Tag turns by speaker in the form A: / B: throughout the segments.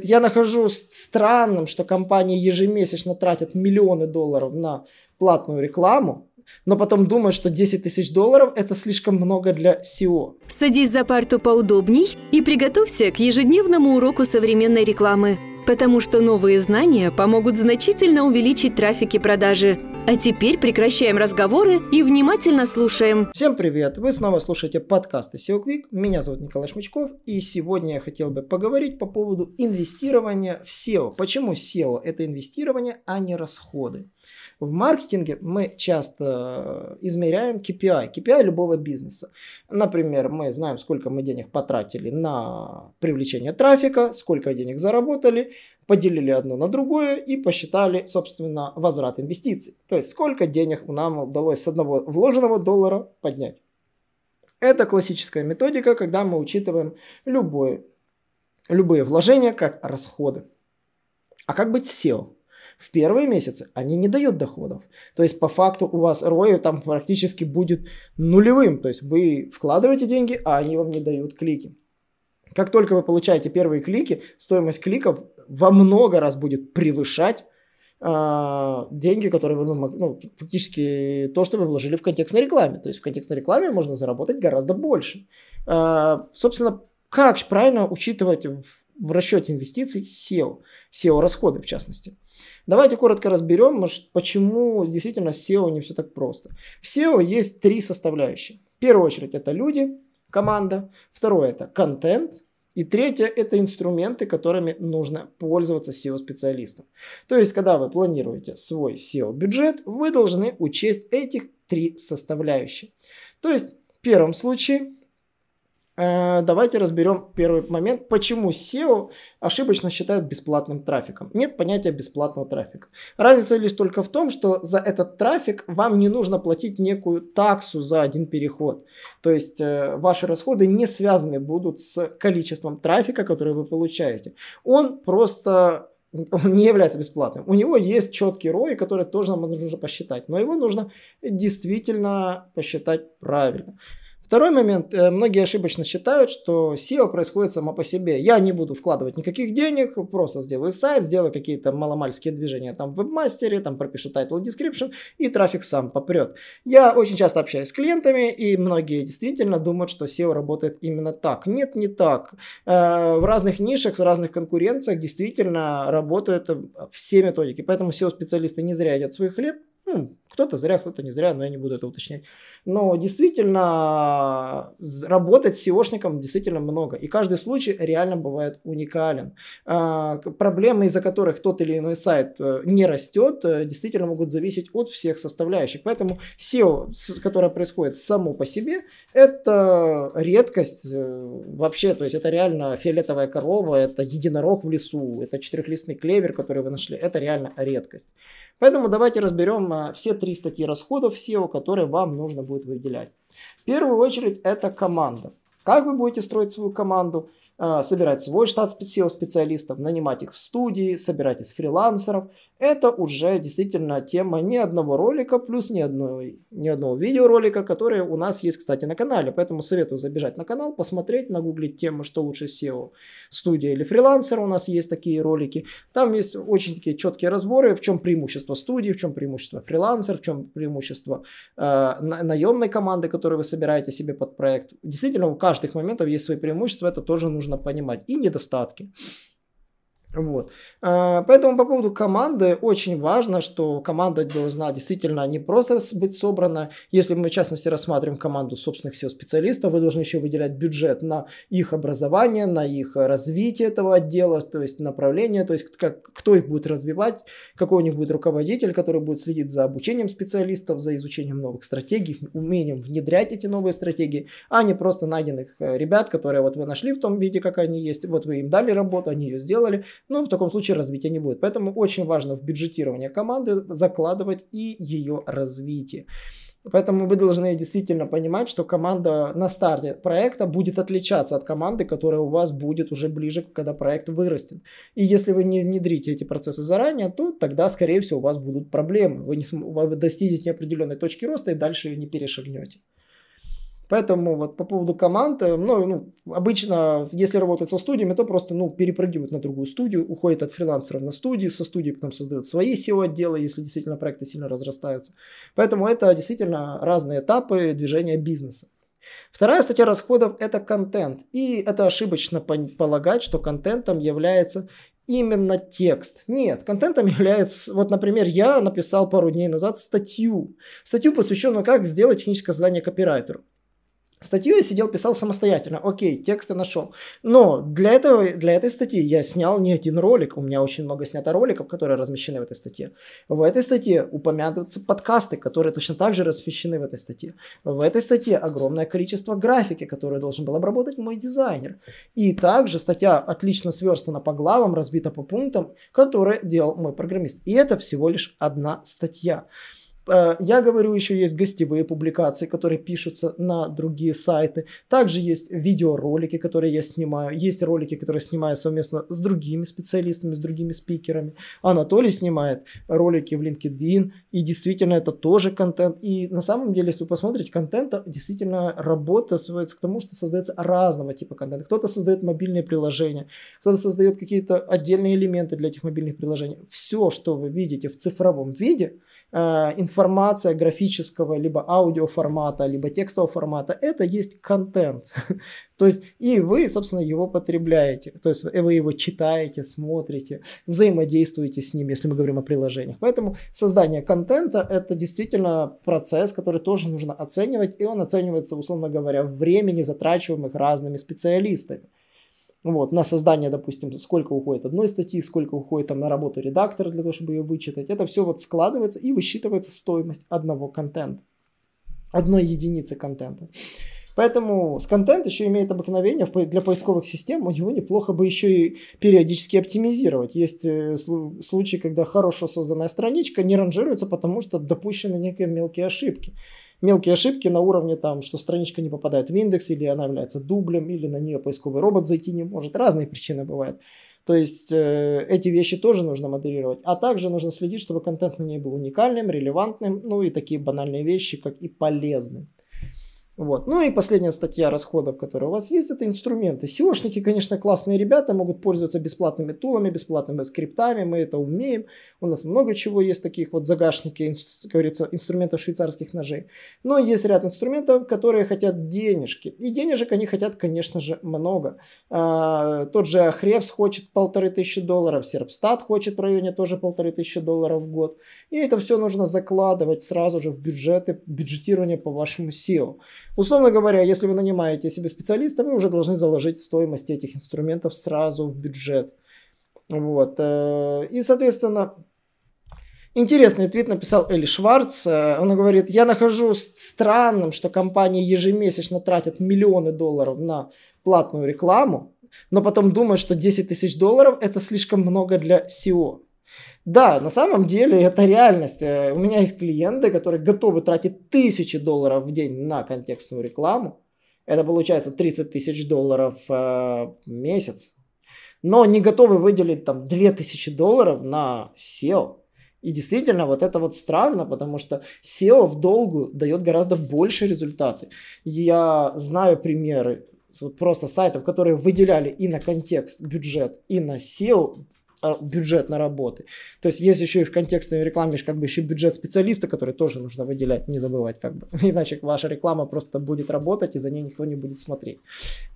A: Я нахожу странным, что компании ежемесячно тратят миллионы долларов на платную рекламу, но потом думают, что 10 тысяч долларов – это слишком много для SEO.
B: Садись за парту поудобней и приготовься к ежедневному уроку современной рекламы, потому что новые знания помогут значительно увеличить трафик и продажи – а теперь прекращаем разговоры и внимательно слушаем.
A: Всем привет! Вы снова слушаете подкасты SEO Quick. Меня зовут Николай Шмычков. И сегодня я хотел бы поговорить по поводу инвестирования в SEO. Почему SEO – это инвестирование, а не расходы? В маркетинге мы часто э, измеряем KPI, KPI любого бизнеса. Например, мы знаем, сколько мы денег потратили на привлечение трафика, сколько денег заработали, поделили одно на другое и посчитали, собственно, возврат инвестиций. То есть, сколько денег нам удалось с одного вложенного доллара поднять. Это классическая методика, когда мы учитываем любое, любые вложения как расходы. А как быть с SEO? В первые месяцы они не дают доходов. То есть по факту у вас ROI там практически будет нулевым. То есть вы вкладываете деньги, а они вам не дают клики. Как только вы получаете первые клики, стоимость кликов во много раз будет превышать э, деньги, которые вы, ну, фактически то, что вы вложили в контекстной рекламе. То есть в контекстной рекламе можно заработать гораздо больше. Э, собственно, как правильно учитывать в расчете инвестиций SEO, SEO-расходы в частности. Давайте коротко разберем, может, почему действительно SEO не все так просто. В SEO есть три составляющие. В первую очередь это люди, команда. Второе это контент. И третье – это инструменты, которыми нужно пользоваться SEO-специалистам. То есть, когда вы планируете свой SEO-бюджет, вы должны учесть этих три составляющие. То есть, в первом случае давайте разберем первый момент, почему SEO ошибочно считают бесплатным трафиком. Нет понятия бесплатного трафика. Разница лишь только в том, что за этот трафик вам не нужно платить некую таксу за один переход. То есть э, ваши расходы не связаны будут с количеством трафика, который вы получаете. Он просто он не является бесплатным. У него есть четкий ROI, который тоже нам нужно посчитать. Но его нужно действительно посчитать правильно. Второй момент. Э, многие ошибочно считают, что SEO происходит само по себе. Я не буду вкладывать никаких денег, просто сделаю сайт, сделаю какие-то маломальские движения там в вебмастере, там пропишу title description, и трафик сам попрет. Я очень часто общаюсь с клиентами, и многие действительно думают, что SEO работает именно так. Нет, не так. Э, в разных нишах, в разных конкуренциях действительно работают все методики. Поэтому SEO-специалисты не зря едят свой хлеб, ну, кто-то зря, кто-то не зря, но я не буду это уточнять. Но действительно, работать с SEOшником действительно много. И каждый случай реально бывает уникален. А, проблемы, из-за которых тот или иной сайт э, не растет, э, действительно могут зависеть от всех составляющих. Поэтому SEO, которое происходит само по себе, это редкость э, вообще. То есть это реально фиолетовая корова, это единорог в лесу, это четырехлистный клевер, который вы нашли. Это реально редкость. Поэтому давайте разберем все три статьи расходов SEO, которые вам нужно будет выделять. В первую очередь это команда. Как вы будете строить свою команду? А, собирать свой штат SEO-специалистов, нанимать их в студии, собирать из фрилансеров. Это уже действительно тема не одного ролика, плюс ни, одной, ни одного видеоролика, которые у нас есть, кстати, на канале. Поэтому советую забежать на канал, посмотреть, нагуглить тему, что лучше SEO, студия или фрилансер. У нас есть такие ролики. Там есть очень такие четкие разборы, в чем преимущество студии, в чем преимущество фрилансер, в чем преимущество э, наемной команды, которую вы собираете себе под проект. Действительно, у каждых моментов есть свои преимущества, это тоже нужно нужно понимать, и недостатки. Вот. А, поэтому по поводу команды очень важно, что команда должна действительно не просто быть собрана. Если мы в частности рассматриваем команду собственных SEO-специалистов, вы должны еще выделять бюджет на их образование, на их развитие этого отдела, то есть направление, то есть как, кто их будет развивать, какой у них будет руководитель, который будет следить за обучением специалистов, за изучением новых стратегий, умением внедрять эти новые стратегии, а не просто найденных э, ребят, которые вот вы нашли в том виде, как они есть, вот вы им дали работу, они ее сделали, но в таком случае развития не будет. Поэтому очень важно в бюджетирование команды закладывать и ее развитие. Поэтому вы должны действительно понимать, что команда на старте проекта будет отличаться от команды, которая у вас будет уже ближе, когда проект вырастет. И если вы не внедрите эти процессы заранее, то тогда, скорее всего, у вас будут проблемы. Вы, не см... вы достигнете определенной точки роста и дальше ее не перешагнете. Поэтому вот по поводу команд, э, ну, ну, обычно, если работают со студиями, то просто, ну, перепрыгивают на другую студию, уходят от фрилансеров на студии, со студии потом создают свои SEO-отделы, если действительно проекты сильно разрастаются. Поэтому это действительно разные этапы движения бизнеса. Вторая статья расходов – это контент. И это ошибочно полагать, что контентом является именно текст. Нет, контентом является, вот, например, я написал пару дней назад статью. Статью, посвященную как сделать техническое задание копирайтеру. Статью я сидел, писал самостоятельно. Окей, тексты нашел. Но для, этого, для этой статьи я снял не один ролик. У меня очень много снято роликов, которые размещены в этой статье. В этой статье упомянутся подкасты, которые точно так же размещены в этой статье. В этой статье огромное количество графики, которые должен был обработать мой дизайнер. И также статья отлично сверстана по главам, разбита по пунктам, которые делал мой программист. И это всего лишь одна статья. Э, я говорю, еще есть гостевые публикации, которые пишутся на другие сайты. Также есть видеоролики, которые я снимаю. Есть ролики, которые снимаю совместно с другими специалистами, с другими спикерами. Анатолий снимает ролики в LinkedIn. И действительно, это тоже контент. И на самом деле, если вы посмотрите, контент действительно работа сводится к тому, что создается разного типа контента. Кто-то создает мобильные приложения, кто-то создает какие-то отдельные элементы для этих мобильных приложений. Все, что вы видите в цифровом виде – Э, информация графического либо аудиоформата, либо текстового формата, это есть контент. То есть и вы, собственно, его потребляете. То есть вы его читаете, смотрите, взаимодействуете с ним, если мы говорим о приложениях. Поэтому создание контента – это действительно процесс, который тоже нужно оценивать, и он оценивается, условно говоря, времени, затрачиваемых разными специалистами. Вот, на создание, допустим, сколько уходит одной статьи, сколько уходит там на работу редактора для того, чтобы ее вычитать. Это все вот складывается и высчитывается стоимость одного контента, одной единицы контента. Поэтому с контент еще имеет обыкновение для поисковых систем, у него неплохо бы еще и периодически оптимизировать. Есть э, случаи, когда хорошо созданная страничка не ранжируется, потому что допущены некие мелкие ошибки мелкие ошибки на уровне там, что страничка не попадает в индекс, или она является дублем, или на нее поисковый робот зайти не может. Разные причины бывают. То есть э, эти вещи тоже нужно модерировать. А также нужно следить, чтобы контент на ней был уникальным, релевантным, ну и такие банальные вещи, как и полезным. Вот. Ну и последняя статья расходов, которая у вас есть, это инструменты. SEOшники, конечно, классные ребята, могут пользоваться бесплатными тулами, бесплатными скриптами, мы это умеем. У нас много чего есть таких вот загашники, как говорится, инструментов швейцарских ножей. Но есть ряд инструментов, которые хотят денежки. И денежек они хотят, конечно же, много. А, тот же Хревс хочет полторы тысячи долларов, Серпстат хочет в районе тоже полторы тысячи долларов в год. И это все нужно закладывать сразу же в бюджеты, бюджетирование по вашему SEO. Условно говоря, если вы нанимаете себе специалиста, вы уже должны заложить стоимость этих инструментов сразу в бюджет. Вот. Э, и, соответственно, Интересный твит написал Элли Шварц. Э, он говорит, я нахожу странным, что компании ежемесячно тратят миллионы долларов на платную рекламу, но потом думают, что 10 тысяч долларов это слишком много для SEO. Да, на самом деле это реальность. Э, у меня есть клиенты, которые готовы тратить тысячи долларов в день на контекстную рекламу. Это получается 30 тысяч долларов э, в месяц. Но не готовы выделить там 2000 долларов на SEO. И действительно, вот это вот странно, потому что SEO в долгу дает гораздо больше результаты. Я знаю примеры вот просто сайтов, которые выделяли и на контекст бюджет, и на SEO бюджет на работы. То есть есть еще и в контекстной рекламе как бы еще бюджет специалиста, который тоже нужно выделять, не забывать как бы. Иначе ваша реклама просто будет работать и за ней никто не будет смотреть.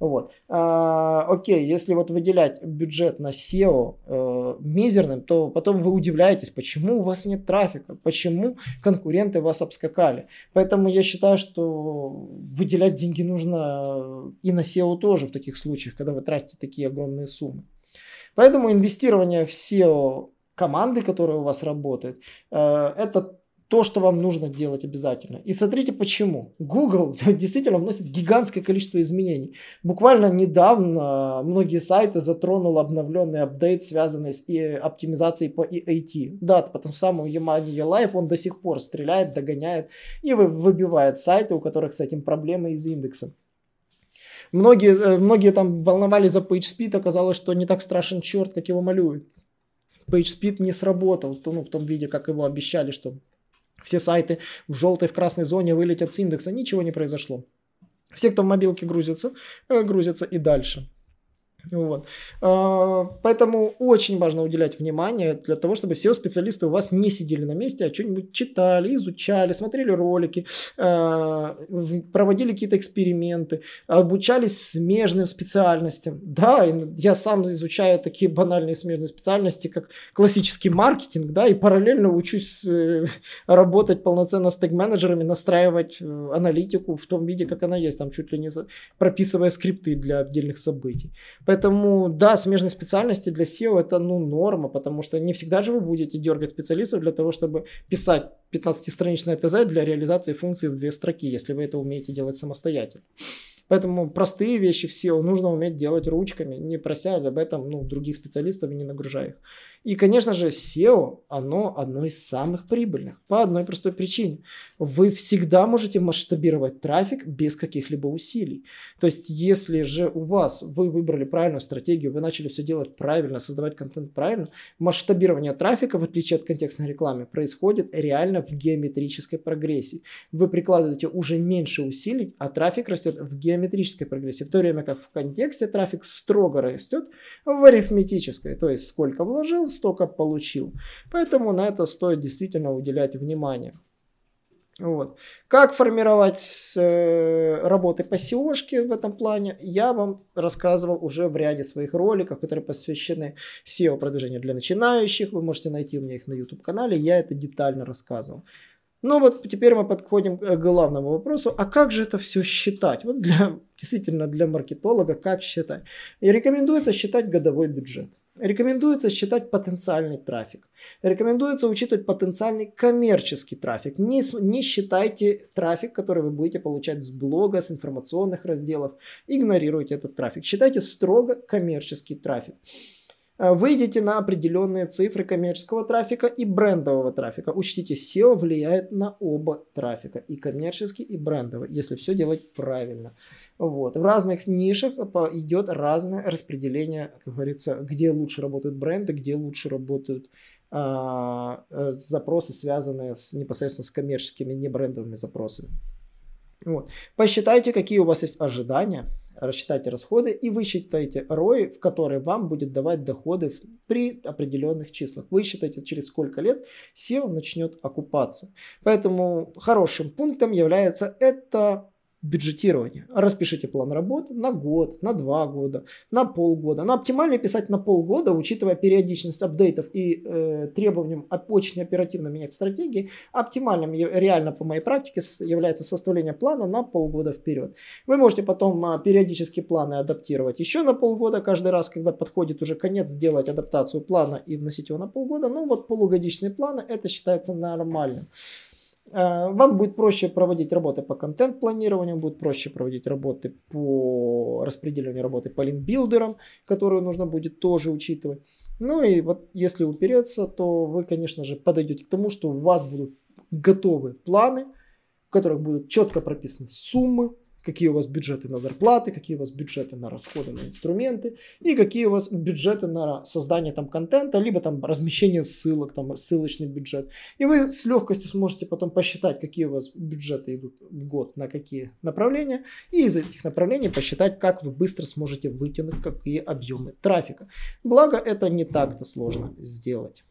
A: Вот. А, окей, если вот выделять бюджет на SEO э, мизерным, то потом вы удивляетесь, почему у вас нет трафика, почему конкуренты вас обскакали. Поэтому я считаю, что выделять деньги нужно и на SEO тоже в таких случаях, когда вы тратите такие огромные суммы. Поэтому инвестирование в SEO команды, которая у вас работает, э, это то, что вам нужно делать обязательно. И смотрите почему. Google действительно вносит гигантское количество изменений. Буквально недавно многие сайты затронул обновленный апдейт, связанный с оптимизацией по EAT. Да, потому самому Yamani Live он до сих пор стреляет, догоняет и выбивает сайты, у которых с этим проблемы из индекса. Многие, э, многие там волновались за PageSpeed, оказалось, что не так страшен черт, как его малюют. PageSpeed не сработал ну, в том виде, как его обещали, что все сайты в желтой, в красной зоне вылетят с индекса. Ничего не произошло. Все, кто в мобилке грузится, э, грузятся и дальше. Вот. А, поэтому очень важно уделять внимание для того, чтобы SEO-специалисты у вас не сидели на месте, а что-нибудь читали, изучали, смотрели ролики, а, проводили какие-то эксперименты, обучались смежным специальностям. Да, я сам изучаю такие банальные смежные специальности, как классический маркетинг, да, и параллельно учусь э, работать полноценно с тег-менеджерами, настраивать э, аналитику в том виде, как она есть, там чуть ли не прописывая скрипты для отдельных событий. Поэтому, да, смежные специальности для SEO это, ну, норма, потому что не всегда же вы будете дергать специалистов для того, чтобы писать 15-страничное ТЗ для реализации функции в две строки, если вы это умеете делать самостоятельно. Поэтому простые вещи в SEO нужно уметь делать ручками, не прося об этом ну, других специалистов и не нагружая их. И, конечно же, SEO, оно одно из самых прибыльных. По одной простой причине. Вы всегда можете масштабировать трафик без каких-либо усилий. То есть, если же у вас, вы выбрали правильную стратегию, вы начали все делать правильно, создавать контент правильно, масштабирование трафика, в отличие от контекстной рекламы, происходит реально в геометрической прогрессии. Вы прикладываете уже меньше усилий, а трафик растет в геометрической прогрессии, в то время как в контексте трафик строго растет в арифметической. То есть, сколько вложил, столько получил. Поэтому на это стоит действительно уделять внимание. Вот. Как формировать э, работы по SEO в этом плане, я вам рассказывал уже в ряде своих роликов, которые посвящены SEO продвижению для начинающих. Вы можете найти у меня их на YouTube канале, я это детально рассказывал. Ну вот теперь мы подходим к главному вопросу, а как же это все считать? Вот для, действительно для маркетолога как считать? И рекомендуется считать годовой бюджет. Рекомендуется считать потенциальный трафик. Рекомендуется учитывать потенциальный коммерческий трафик. Не, не считайте трафик, который вы будете получать с блога, с информационных разделов. Игнорируйте этот трафик. Считайте строго коммерческий трафик. Э, выйдите на определенные цифры коммерческого трафика и брендового трафика. Учтите, SEO влияет на оба трафика, и коммерческий, и брендовый, если все делать правильно. Вот. В разных нишах идет разное распределение, как говорится, где лучше работают бренды, где лучше работают а, э, запросы, связанные с, непосредственно с коммерческими, не брендовыми запросами. Вот. Посчитайте, какие у вас есть ожидания рассчитайте расходы и высчитайте ROI, в который вам будет давать доходы при определенных числах. Высчитайте, через сколько лет SEO начнет окупаться. Поэтому хорошим пунктом является это бюджетирование. Распишите план работы на год, на два года, на полгода. Но оптимально писать на полгода, учитывая периодичность апдейтов и э, требованием очень оперативно менять стратегии. Оптимальным реально по моей практике является составление плана на полгода вперед. Вы можете потом а, периодически планы адаптировать еще на полгода. Каждый раз, когда подходит уже конец, сделать адаптацию плана и вносить его на полгода. Ну вот полугодичные планы, это считается нормальным. Э, вам будет проще проводить работы по контент-планированию, будет проще проводить работы по распределению работы по линкбилдерам, которую нужно будет тоже учитывать. Ну и вот если упереться, то вы, конечно же, подойдете к тому, что у вас будут готовы планы, в которых будут четко прописаны суммы, какие у вас бюджеты на зарплаты, какие у вас бюджеты на расходы на инструменты и какие у вас бюджеты на создание там контента, либо там размещение ссылок, там ссылочный бюджет. И вы с легкостью сможете потом посчитать, какие у вас бюджеты идут в год на какие направления, и из этих направлений посчитать, как вы быстро сможете вытянуть какие объемы трафика. Благо, это не так-то сложно сделать.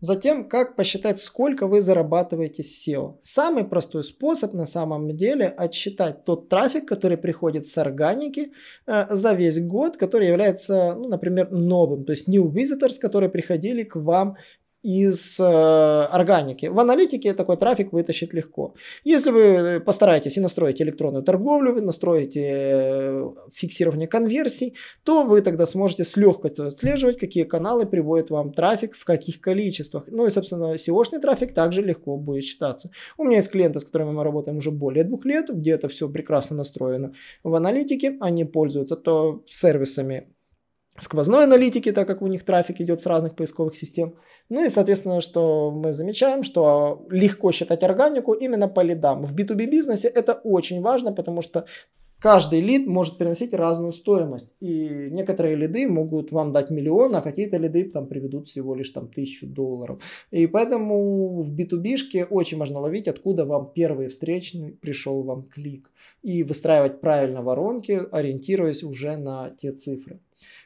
A: Затем, как посчитать, сколько вы зарабатываете с SEO. Самый простой способ на самом деле отсчитать тот трафик, который приходит с органики э, за весь год, который является, ну, например, новым, то есть new visitors, которые приходили к вам из э, органики. В аналитике такой трафик вытащить легко. Если вы постараетесь и настроите электронную торговлю, вы настроите э, фиксирование конверсий, то вы тогда сможете с легкостью отслеживать, какие каналы приводят вам трафик, в каких количествах. Ну и, собственно, SEO-шный трафик также легко будет считаться. У меня есть клиенты, с которыми мы работаем уже более двух лет, где это все прекрасно настроено в аналитике. Они пользуются то сервисами сквозной аналитики, так как у них трафик идет с разных поисковых систем. Ну и, соответственно, что мы замечаем, что легко считать органику именно по лидам. В B2B бизнесе это очень важно, потому что каждый лид может приносить разную стоимость. И некоторые лиды могут вам дать миллион, а какие-то лиды там приведут всего лишь там тысячу долларов. И поэтому в B2B очень важно ловить, откуда вам первый встречный пришел вам клик. И выстраивать правильно воронки, ориентируясь уже на те цифры.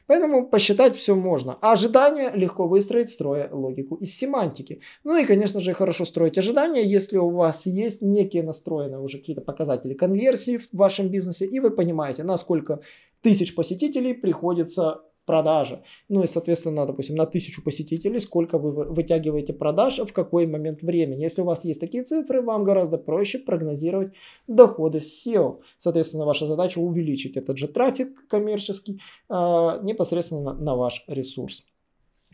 A: Поэтому посчитать все можно. А ожидания легко выстроить, строя логику из семантики. Ну и, конечно же, хорошо строить ожидания, если у вас есть некие настроенные уже какие-то показатели конверсии в вашем бизнесе, и вы понимаете, насколько тысяч посетителей приходится продажа. Ну и, соответственно, допустим, на тысячу посетителей, сколько вы вытягиваете продаж, в какой момент времени. Если у вас есть такие цифры, вам гораздо проще прогнозировать доходы с SEO. Соответственно, ваша задача увеличить этот же трафик коммерческий э, непосредственно на ваш ресурс.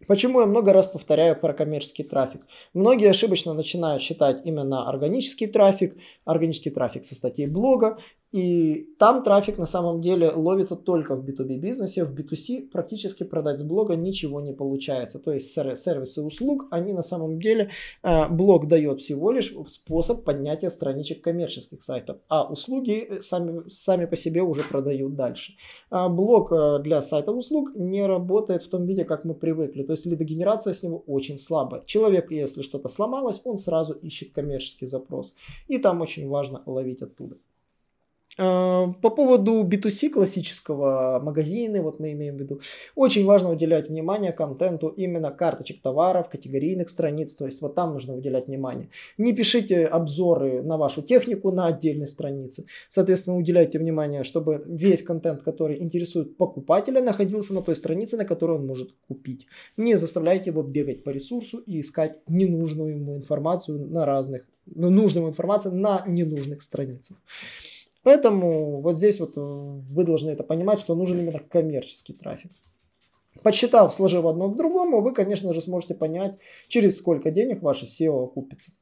A: Почему я много раз повторяю про коммерческий трафик? Многие ошибочно начинают считать именно органический трафик, органический трафик со статей блога, и там трафик на самом деле ловится только в B2B бизнесе, в B2C практически продать с блога ничего не получается. То есть сервисы услуг, они на самом деле, э, блог дает всего лишь способ поднятия страничек коммерческих сайтов, а услуги сами, сами по себе уже продают дальше. А блог э, для сайта услуг не работает в том виде, как мы привыкли. То есть лидогенерация с него очень слабая. Человек, если что-то сломалось, он сразу ищет коммерческий запрос. И там очень важно ловить оттуда. Э, по поводу B2C классического магазины, вот мы имеем в виду, очень важно уделять внимание контенту именно карточек товаров, категорийных страниц, то есть вот там нужно уделять внимание. Не пишите обзоры на вашу технику на отдельной странице. Соответственно, уделяйте внимание, чтобы весь контент, который интересует покупателя, находился на той странице, на которой он может купить. Не заставляйте его бегать по ресурсу и искать ненужную ему информацию на разных, ну, нужную информацию на ненужных страницах. Поэтому вот здесь вот э, вы должны это понимать, что нужен именно коммерческий трафик. Подсчитав, сложив одно к другому, вы, конечно же, сможете понять, через сколько денег ваше SEO окупится.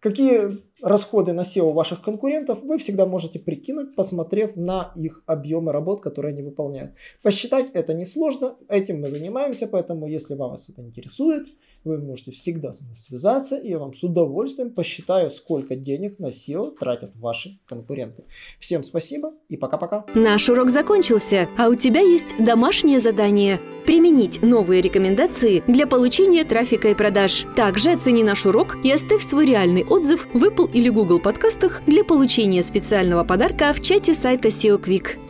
A: Какие расходы на SEO ваших конкурентов вы всегда можете прикинуть, посмотрев на их объемы работ, которые они выполняют. Посчитать это несложно, этим мы занимаемся, поэтому если вас это интересует, вы можете всегда со мной связаться, и я вам с удовольствием посчитаю, сколько денег на SEO тратят ваши конкуренты. Всем спасибо и пока-пока.
B: Наш урок закончился, а у тебя есть домашнее задание – применить новые рекомендации для получения трафика и продаж. Также оцени наш урок и оставь свой реальный отзыв в Apple или Google подкастах для получения специального подарка в чате сайта SEO Quick.